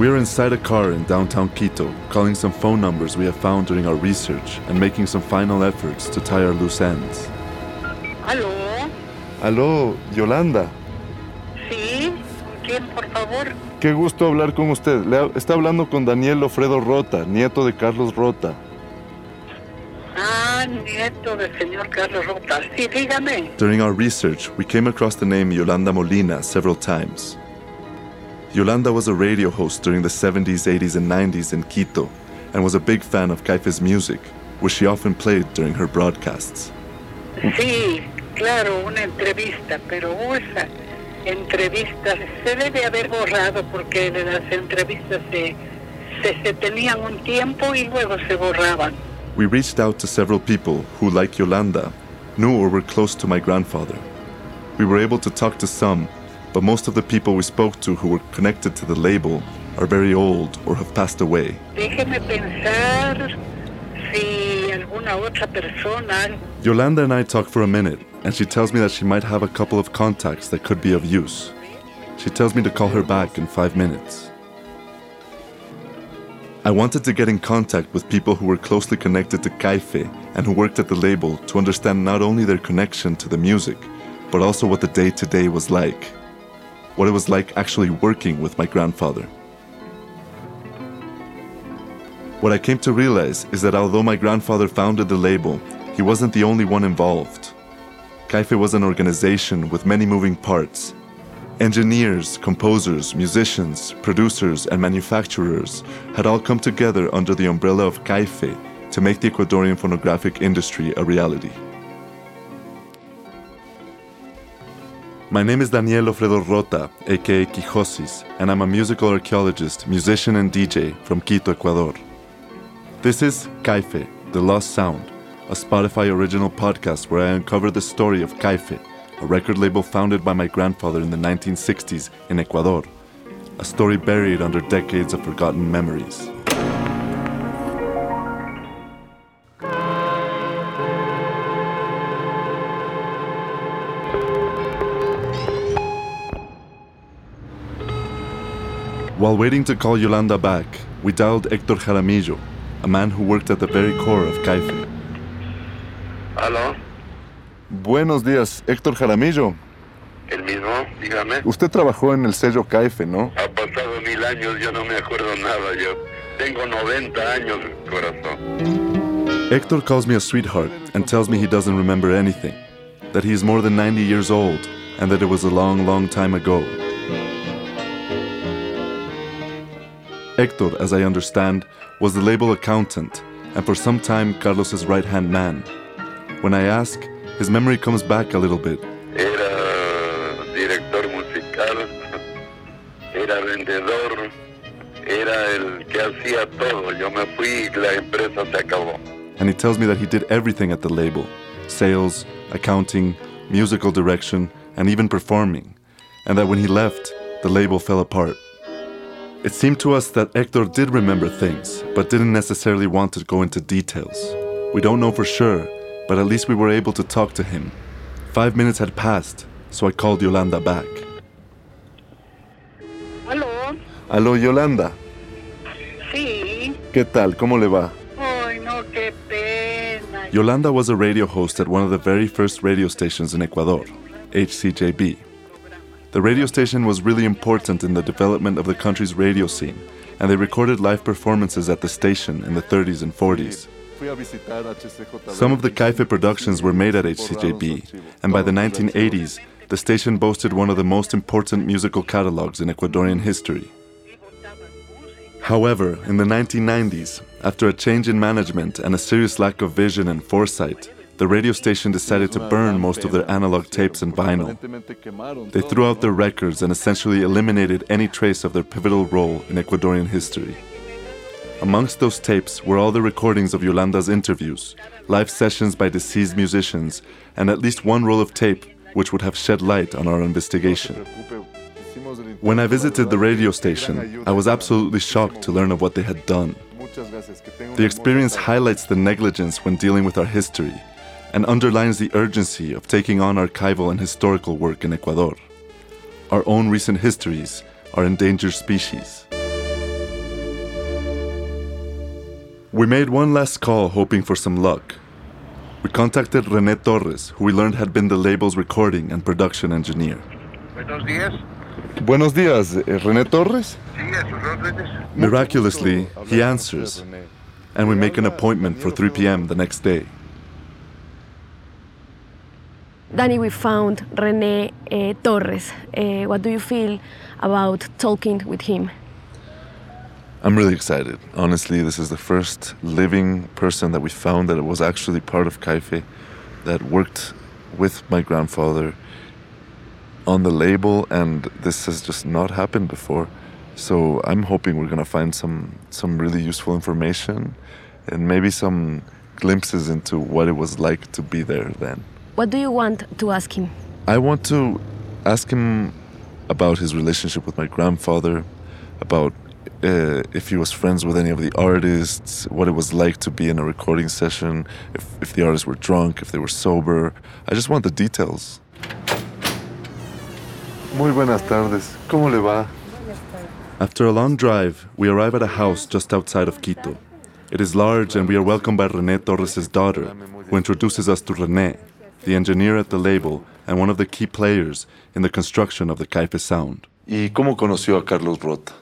We are inside a car in downtown Quito, calling some phone numbers we have found during our research and making some final efforts to tie our loose ends. ¿Aló? Aló, Yolanda. ¿Sí? Quién, por favor? Qué gusto hablar con usted. Le está hablando con Daniel Lofredo Rota, nieto de Carlos Rota. Ah, nieto del señor Carlos Rota. Sí, dígame. During our research, we came across the name Yolanda Molina several times. Yolanda was a radio host during the 70s, 80s, and 90s in Quito and was a big fan of Caife's music, which she often played during her broadcasts. Sí, claro, una entrevista, pero esa entrevista se debe haber borrado porque las entrevistas se, se, se tenían un tiempo y luego se borraban. We reached out to several people who, like Yolanda, knew or were close to my grandfather. We were able to talk to some, but most of the people we spoke to who were connected to the label are very old or have passed away. Déjeme pensar si alguna otra persona Yolanda and I talk for a minute, and she tells me that she might have a couple of contacts that could be of use. She tells me to call her back in five minutes. I wanted to get in contact with people who were closely connected to Caife and who worked at the label to understand not only their connection to the music, but also what the day to day was like. What it was like actually working with my grandfather. What I came to realize is that although my grandfather founded the label, he wasn't the only one involved. Caife was an organization with many moving parts. Engineers, composers, musicians, producers, and manufacturers had all come together under the umbrella of Caife to make the Ecuadorian phonographic industry a reality. My name is Daniel Ofredo Rota, aka Quixosis, and I'm a musical archaeologist, musician, and DJ from Quito, Ecuador. This is Caife, The Lost Sound, a Spotify original podcast where I uncover the story of Caife, a record label founded by my grandfather in the 1960s in Ecuador, a story buried under decades of forgotten memories. While waiting to call Yolanda back, we dialed Hector Jaramillo, a man who worked at the very core of Caife. Hello. Buenos días, Héctor Jaramillo. El mismo, dígame. Usted trabajó en el sello Caife, ¿no? Ha pasado mil años, yo no me acuerdo nada. Yo tengo 90 años, corazón. Hector calls me a sweetheart and tells me he doesn't remember anything, that he is more than 90 years old, and that it was a long, long time ago. Hector, as I understand, was the label accountant, and for some time Carlos's right hand man. When I ask, his memory comes back a little bit, Era director musical, era vendedor, era el que hacía todo. Yo me fui y la empresa se acabó. and he tells me that he did everything at the label sales, accounting, musical direction, and even performing, and that when he left, the label fell apart. It seemed to us that Hector did remember things, but didn't necessarily want to go into details. We don't know for sure, but at least we were able to talk to him. Five minutes had passed, so I called Yolanda back. ¿Aló? Aló, Yolanda. Sí. ¿Qué tal? ¿Cómo le va? Ay, no, qué pena. Yolanda was a radio host at one of the very first radio stations in Ecuador, HCJB. The radio station was really important in the development of the country's radio scene, and they recorded live performances at the station in the 30s and 40s. Some of the Caife productions were made at HCJB, and by the 1980s, the station boasted one of the most important musical catalogs in Ecuadorian history. However, in the 1990s, after a change in management and a serious lack of vision and foresight, the radio station decided to burn most of their analog tapes and vinyl. They threw out their records and essentially eliminated any trace of their pivotal role in Ecuadorian history. Amongst those tapes were all the recordings of Yolanda's interviews, live sessions by deceased musicians, and at least one roll of tape which would have shed light on our investigation. When I visited the radio station, I was absolutely shocked to learn of what they had done. The experience highlights the negligence when dealing with our history and underlines the urgency of taking on archival and historical work in Ecuador. Our own recent histories are endangered species. We made one last call hoping for some luck. We contacted Rene Torres, who we learned had been the label's recording and production engineer. Buenos días. Buenos días, eh, René Torres? Sí, a sus. Miraculously, he answers, and we make an appointment for 3 p.m. the next day. Danny, we found Rene uh, Torres. Uh, what do you feel about talking with him? I'm really excited. Honestly, this is the first living person that we found that was actually part of Caife, that worked with my grandfather on the label, and this has just not happened before. So I'm hoping we're gonna find some some really useful information, and maybe some glimpses into what it was like to be there then. What do you want to ask him? I want to ask him about his relationship with my grandfather, about uh, if he was friends with any of the artists, what it was like to be in a recording session, if, if the artists were drunk, if they were sober. I just want the details. Muy buenas tardes. ¿Cómo le va? After a long drive, we arrive at a house just outside of Quito. It is large, and we are welcomed by Rene Torres' daughter, who introduces us to Rene, the engineer at the label and one of the key players in the construction of the Caife sound. ¿Y cómo conoció a Carlos Rota?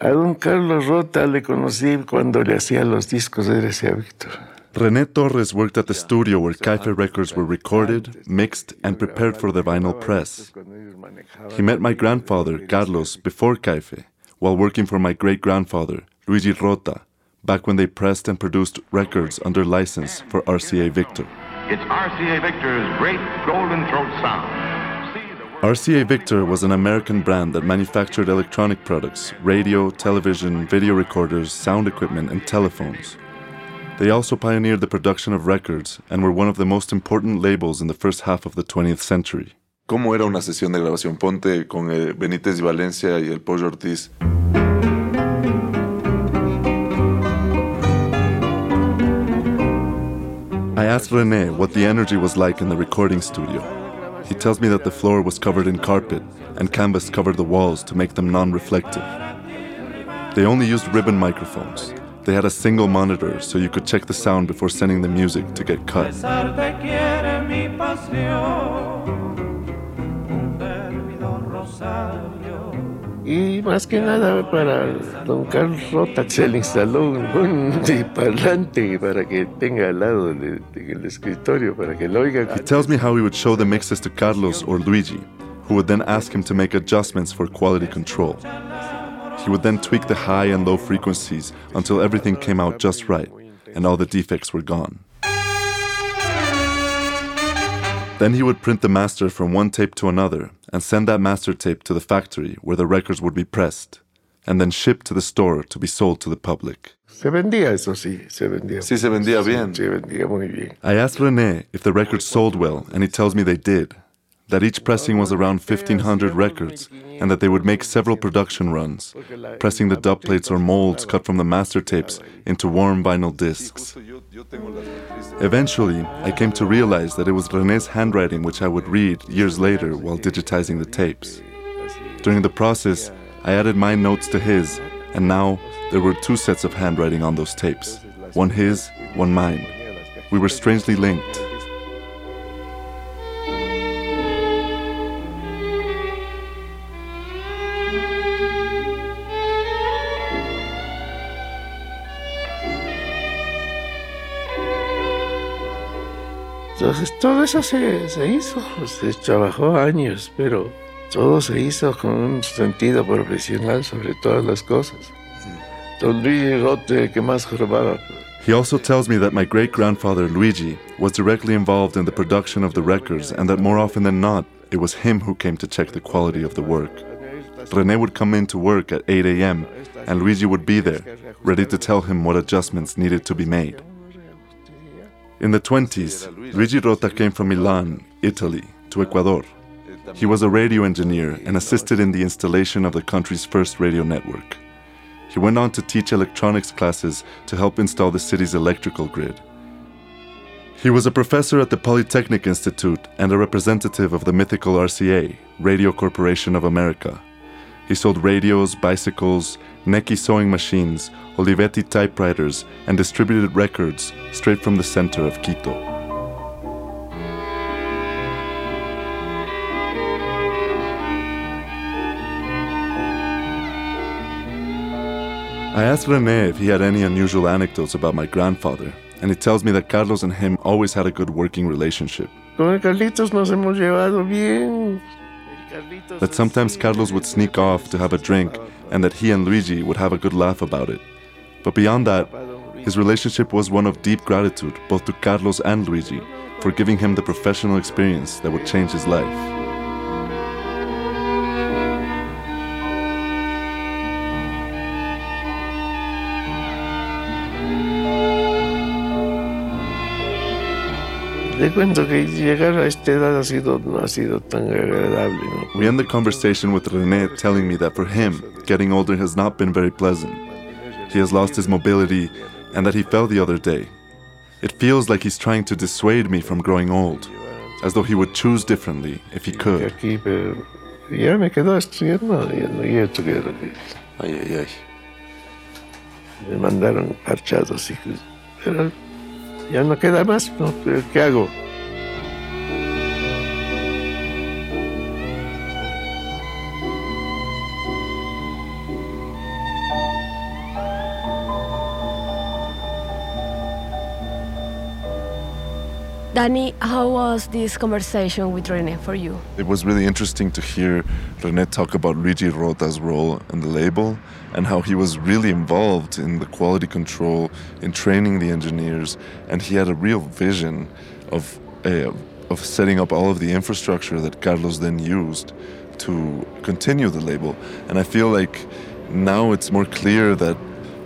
A don Carlos Rota le conocí cuando le hacía los discos de RCA Víctor. René Torres worked at the studio where Caife records were recorded, mixed, and prepared for the vinyl press. He met my grandfather, Carlos, before Caife, while working for my great grandfather, Luigi Rota, back when they pressed and produced records under license for RCA Victor. It's RCA Victor's great Golden Throat sound. See the word- RCA Victor was an American brand that manufactured electronic products, radio, television, video recorders, sound equipment, and telephones. They also pioneered the production of records and were one of the most important labels in the first half of the 20th century. ¿Cómo era una sesión de grabación? Ponte con eh, Benítez y Valencia y el Pollo Ortiz. I asked Rene what the energy was like in the recording studio. He tells me that the floor was covered in carpet and canvas covered the walls to make them non reflective. They only used ribbon microphones. They had a single monitor so you could check the sound before sending the music to get cut. Y más que nada para don Carlos Rota se le instaló un, parlante para que tenga al lado de- escritorio para que lo oiga. He tells me how he would show the mixes to Carlos or Luigi, who would then ask him to make adjustments for quality control. He would then tweak the high and low frequencies until everything came out just right and all the defects were gone. Then he would print the master from one tape to another and send that master tape to the factory where the records would be pressed and then shipped to the store to be sold to the public. Se vendía, eso sí, se vendía. Sí, se vendía bien. Se vendía muy bien. I asked Rene if the records sold well, and he tells me they did. That each pressing was around 1,500 records, and that they would make several production runs, pressing the dub plates or molds cut from the master tapes into warm vinyl discs. Eventually, I came to realize that it was Rene's handwriting which I would read years later while digitizing the tapes. During the process, I added my notes to his, and now there were two sets of handwriting on those tapes one his, one mine. We were strangely linked. Entonces todo eso se, se hizo, se trabajó años, pero todo se hizo con un sentido profesional sobre todas las cosas. Don Luis Rota, que más. He also tells me that my great grandfather Luigi was directly involved in the production of the records and that more often than not, it was him who came to check the quality of the work. Rene would come in to work at 8 a.m., and Luigi would be there, ready to tell him what adjustments needed to be made. In the 20s, Luigi Rota came from Milan, Italy, to Ecuador. He was a radio engineer and assisted in the installation of the country's first radio network. He went on to teach electronics classes to help install the city's electrical grid. He was a professor at the Polytechnic Institute and a representative of the mythical RCA, Radio Corporation of America. He sold radios, bicycles, Necchi sewing machines, Olivetti typewriters, and distributed records straight from the center of Quito. I asked Rene if he had any unusual anecdotes about my grandfather, and he tells me that Carlos and him always had a good working relationship. Con Carlitos nos hemos llevado bien. That sometimes Carlos would sneak off to have a drink, and that he and Luigi would have a good laugh about it. But beyond that, his relationship was one of deep gratitude both to Carlos and Luigi for giving him the professional experience that would change his life. Te cuento que llegar a esta edad ha sido, no ha sido tan agradable. ¿no? We end the conversation with Rene telling me that for him, getting older has not been very pleasant. He has lost his mobility and that he fell the other day. It feels like he's trying to dissuade me from growing old, as though he would choose differently if he could. Ya me quedo estudiando y esto que Ay, ay, ay. Me mandaron parchados y pero ya no queda más, ¿no? ¿Qué hago? Danny, how was this conversation with Rene for you? It was really interesting to hear Rene talk about Luigi Rota's role in the label and how he was really involved in the quality control, in training the engineers, and he had a real vision of uh, of setting up all of the infrastructure that Carlos then used to continue the label. And I feel like now it's more clear that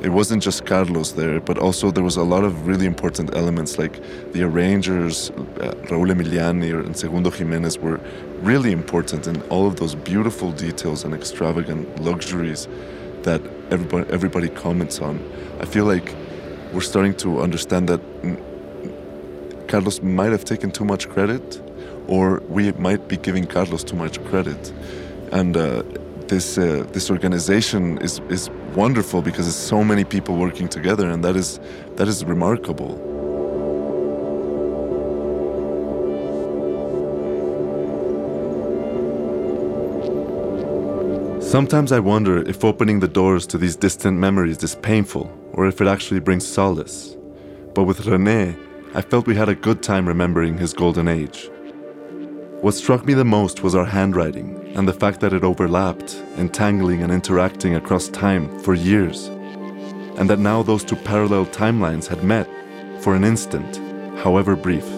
it wasn't just Carlos there, but also there was a lot of really important elements like the arrangers, uh, Raúl Emiliani and Segundo Jimenez were really important in all of those beautiful details and extravagant luxuries that everybody, everybody comments on. I feel like we're starting to understand that Carlos might have taken too much credit, or we might be giving Carlos too much credit. And uh, this uh, this organization is is wonderful because it's so many people working together, and that is that is remarkable. Sometimes I wonder if opening the doors to these distant memories is painful, or if it actually brings solace. But with Rene, I felt we had a good time remembering his golden age. What struck me the most was our handwriting and the fact that it overlapped, entangling and interacting across time for years. And that now those two parallel timelines had met for an instant, however brief.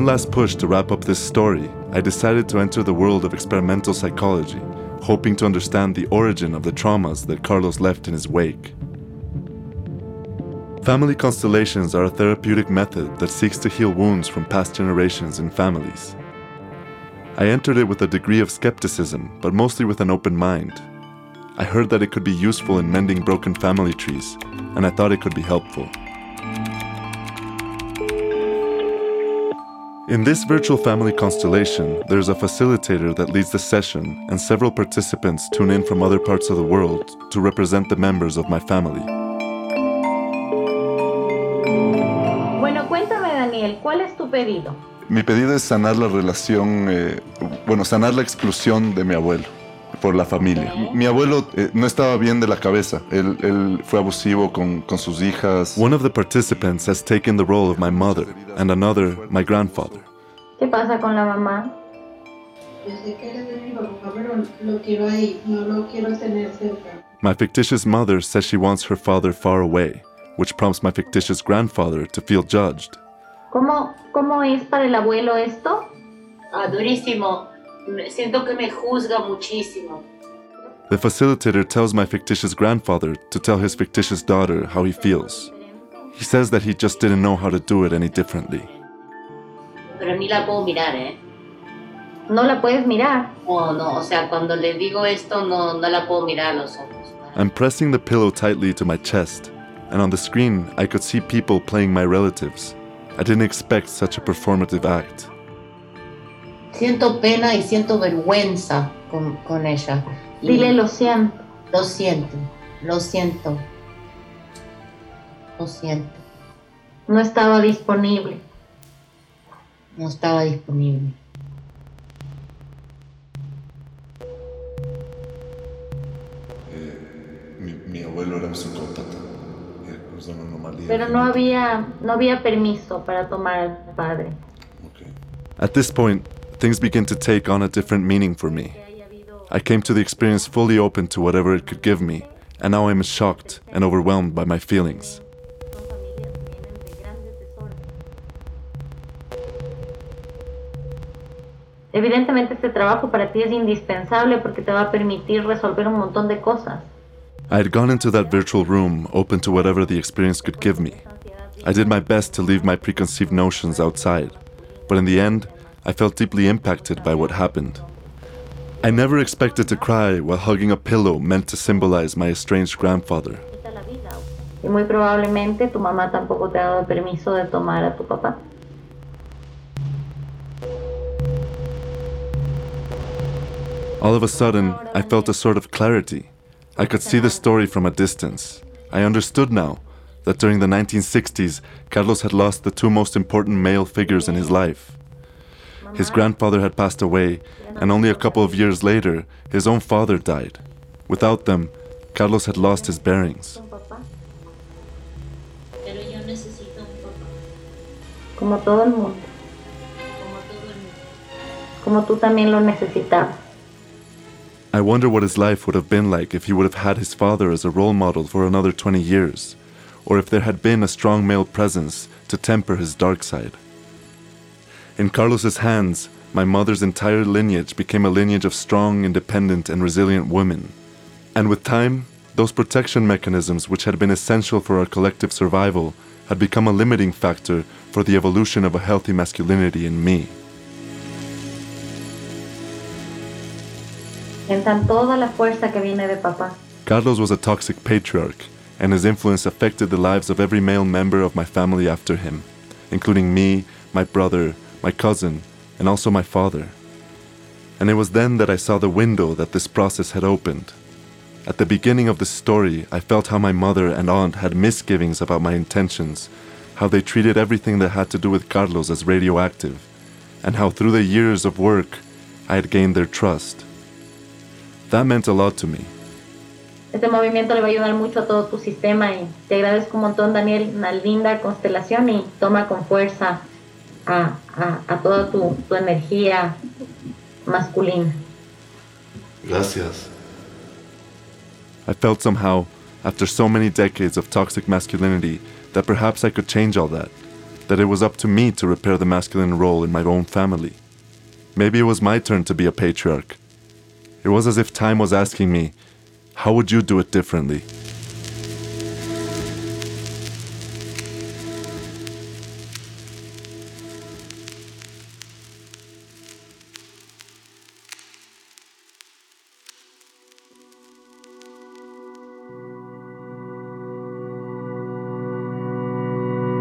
One last push to wrap up this story, I decided to enter the world of experimental psychology, hoping to understand the origin of the traumas that Carlos left in his wake. Family constellations are a therapeutic method that seeks to heal wounds from past generations and families. I entered it with a degree of skepticism, but mostly with an open mind. I heard that it could be useful in mending broken family trees, and I thought it could be helpful. In this virtual family constellation, there's a facilitator that leads the session, and several participants tune in from other parts of the world to represent the members of my family. Bueno, cuéntame Daniel, ¿cuál es tu pedido? Mi pedido es sanar la relación, eh, bueno, sanar la exclusión de mi abuelo por la familia. Mi abuelo eh, no estaba bien de la cabeza. Él, él fue abusivo con, con sus hijas. One of the participants has taken the role of my mother, and another, my grandfather. ¿Qué pasa con la mamá? Yo sé que eres de mi papá, pero lo quiero ahí, no lo quiero tener cerca. My fictitious mother says she wants her father far away, which prompts my fictitious grandfather to feel judged. ¿Cómo, cómo es para el abuelo esto? Ah, durísimo. Siento que me juzga muchísimo. The facilitator tells my fictitious grandfather to tell his fictitious daughter how he feels. He says that he just didn't know how to do it any differently. Pero ni la puedo mirar, ¿eh? No la puedes mirar. No, no, o sea, cuando le digo esto no, no la puedo mirar a los ojos. I'm pressing the pillow tightly to my chest, and on the screen I could see people playing my relatives. I didn't expect such a performative act. Siento pena y siento vergüenza con, con ella. Y Dile lo siento. Lo siento, lo siento. Lo siento. No estaba disponible. No estaba disponible. Mi, mi abuelo era un psicópata. Era una anomalía. Pero no había, no había permiso para tomar al padre. At this point, things begin to take on a different meaning for me. I came to the experience fully open to whatever it could give me, and now I'm shocked and overwhelmed by my feelings. Evidentemente este trabajo para ti es indispensable porque te va a permitir resolver un montón de cosas. I had gone into that virtual room open to whatever the experience could give me. I did my best to leave my preconceived notions outside, but in the end, I felt deeply impacted by what happened. I never expected to cry while hugging a pillow meant to symbolize my estranged grandfather. Y muy probablemente tu mamá tampoco te ha dado permiso de tomar a tu papá. All of a sudden, I felt a sort of clarity. I could see the story from a distance. I understood now that during the 1960s, Carlos had lost the two most important male figures in his life. His grandfather had passed away, and only a couple of years later, his own father died. Without them, Carlos had lost his bearings. Pero yo necesito un papá. Como todo el mundo. Como tú también lo necesitabas. I wonder what his life would have been like if he would have had his father as a role model for another 20 years, or if there had been a strong male presence to temper his dark side. In Carlos's hands, my mother's entire lineage became a lineage of strong, independent, and resilient women. And with time, those protection mechanisms which had been essential for our collective survival had become a limiting factor for the evolution of a healthy masculinity in me. Sientan toda la fuerza que viene de papá. Carlos was a toxic patriarch, and his influence affected the lives of every male member of my family after him, including me, my brother, my cousin, and also my father. And it was then that I saw the window that this process had opened. At the beginning of the story, I felt how my mother and aunt had misgivings about my intentions, how they treated everything that had to do with Carlos as radioactive, and how through the years of work, I had gained their trust. That meant a lot to me. Este movimiento le va a ayudar mucho a todo tu sistema y te agradezco un montón, Daniel, una linda constelación y toma con fuerza a, a, a toda tu, tu energía masculina. Gracias. I felt somehow, after so many decades of toxic masculinity, that perhaps I could change all that. That it was up to me to repair the masculine role in my own family. Maybe it was my turn to be a patriarch. It was as if time was asking me, how would you do it differently?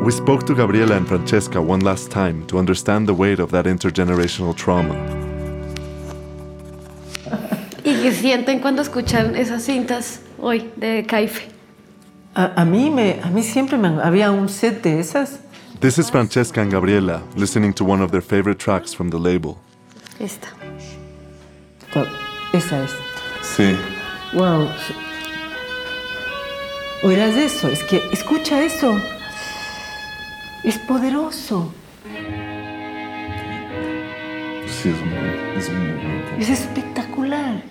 We spoke to Gabriela and Francesca one last time to understand the weight of that intergenerational trauma. ¿Y qué sienten cuando escuchan esas cintas hoy de Caife? A, a mí, me, a mí siempre me, había un set de esas. This is Francesca and Gabriela listening to one of their favorite tracks from the label. Esta. To- Esa es. Sí. Wow. Oirás eso, es que escucha eso. Es poderoso. Sí, es un, es un Es espectacular.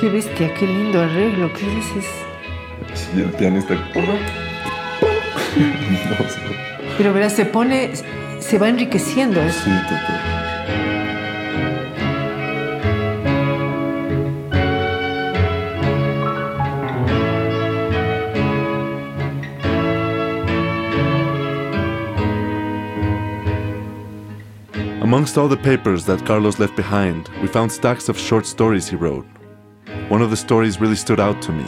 Qué bestia, qué lindo arreglo, qué dices. Sí, el pianista. Pero verás, se pone, se va enriqueciendo. ¿eh? Sí, total. Amongst all the papers that Carlos left behind, we found stacks of short stories he wrote. One of the stories really stood out to me.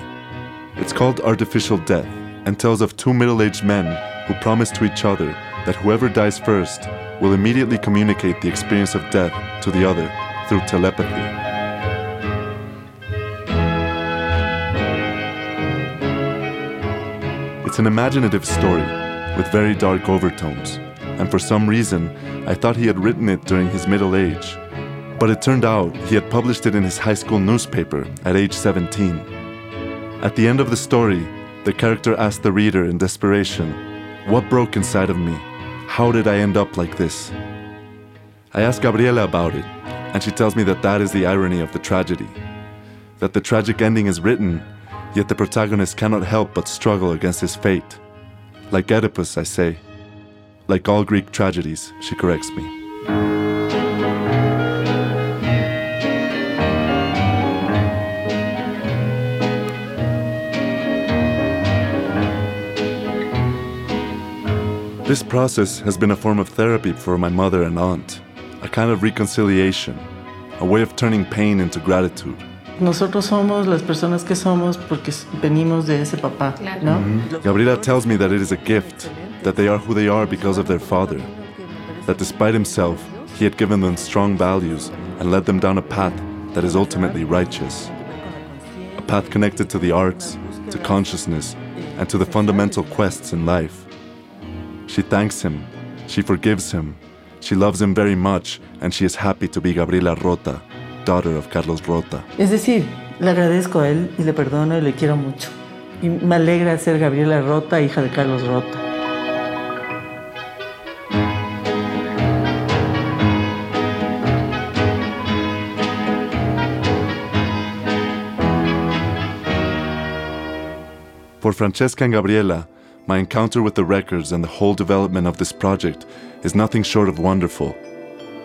It's called Artificial Death and tells of two middle aged men who promise to each other that whoever dies first will immediately communicate the experience of death to the other through telepathy. It's an imaginative story with very dark overtones, and for some reason, I thought he had written it during his middle age. But it turned out he had published it in his high school newspaper at age 17. At the end of the story, the character asked the reader in desperation, What broke inside of me? How did I end up like this? I asked Gabriela about it, and she tells me that that is the irony of the tragedy. That the tragic ending is written, yet the protagonist cannot help but struggle against his fate. Like Oedipus, I say. Like all Greek tragedies, she corrects me. This process has been a form of therapy for my mother and aunt, a kind of reconciliation, a way of turning pain into gratitude. Nosotros somos las personas que somos porque venimos de ese papá, ¿no? Mm-hmm. Gabriela tells me that it is a gift, that they are who they are because of their father, that despite himself, he had given them strong values and led them down a path that is ultimately righteous. A path connected to the arts, to consciousness, and to the fundamental quests in life. She thanks him, she forgives him, she loves him very much, and she is happy to be Gabriela Rota, daughter of Carlos Rota. Es decir, le agradezco a él y le perdono y le quiero mucho. Y me alegra ser Gabriela Rota, hija de Carlos Rota. For Francesca and Gabriela, my encounter with the records and the whole development of this project is nothing short of wonderful.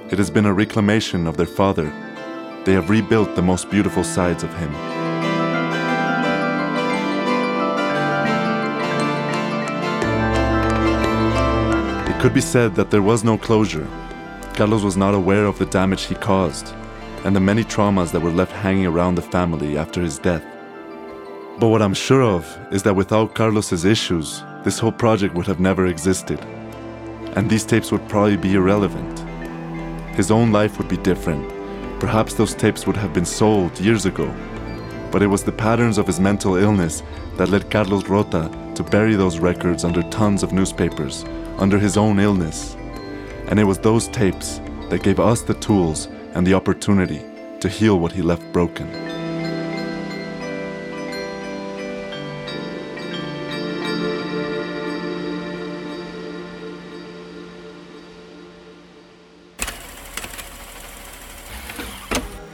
It has been a reclamation of their father. They have rebuilt the most beautiful sides of him. It could be said that there was no closure. Carlos was not aware of the damage he caused and the many traumas that were left hanging around the family after his death. But what I'm sure of is that without Carlos's issues, this whole project would have never existed. And these tapes would probably be irrelevant. His own life would be different. Perhaps those tapes would have been sold years ago. But it was the patterns of his mental illness that led Carlos Rota to bury those records under tons of newspapers, under his own illness. And it was those tapes that gave us the tools and the opportunity to heal what he left broken.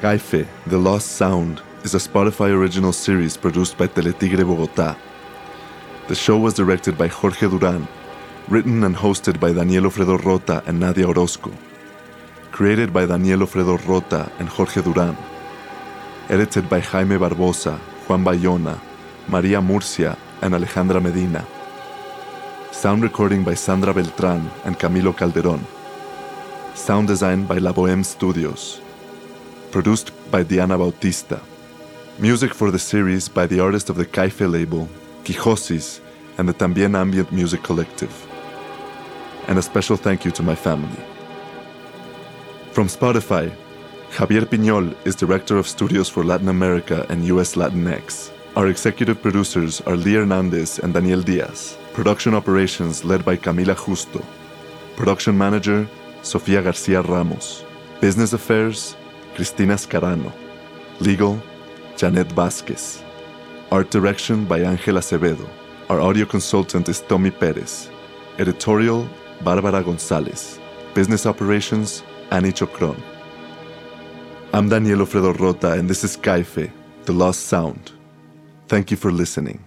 Caife, The Lost Sound, is a Spotify original series produced by Teletigre Bogotá. The show was directed by Jorge Duran, written and hosted by Daniel Ofredo Rota and Nadia Orozco. Created by Daniel Ofredo Rota and Jorge Duran. Edited by Jaime Barbosa, Juan Bayona, Maria Murcia, and Alejandra Medina. Sound recording by Sandra Beltran and Camilo Calderon. Sound design by La Boheme Studios produced by Diana Bautista. Music for the series by the artist of the Caife label, Quixosis, and the Tambien Ambient Music Collective. And a special thank you to my family. From Spotify, Javier Piñol is Director of Studios for Latin America and US Latinx. Our executive producers are Lee Hernandez and Daniel Diaz. Production operations led by Camila Justo. Production manager, Sofia Garcia Ramos. Business affairs, Cristina Scarano. Legal, Janet Vasquez. Art direction by Angela Acevedo. Our audio consultant is Tommy Perez. Editorial, Barbara Gonzalez. Business operations, Annie Chocron. I'm Daniel Ofredo Rota, and this is Caife, The Lost Sound. Thank you for listening.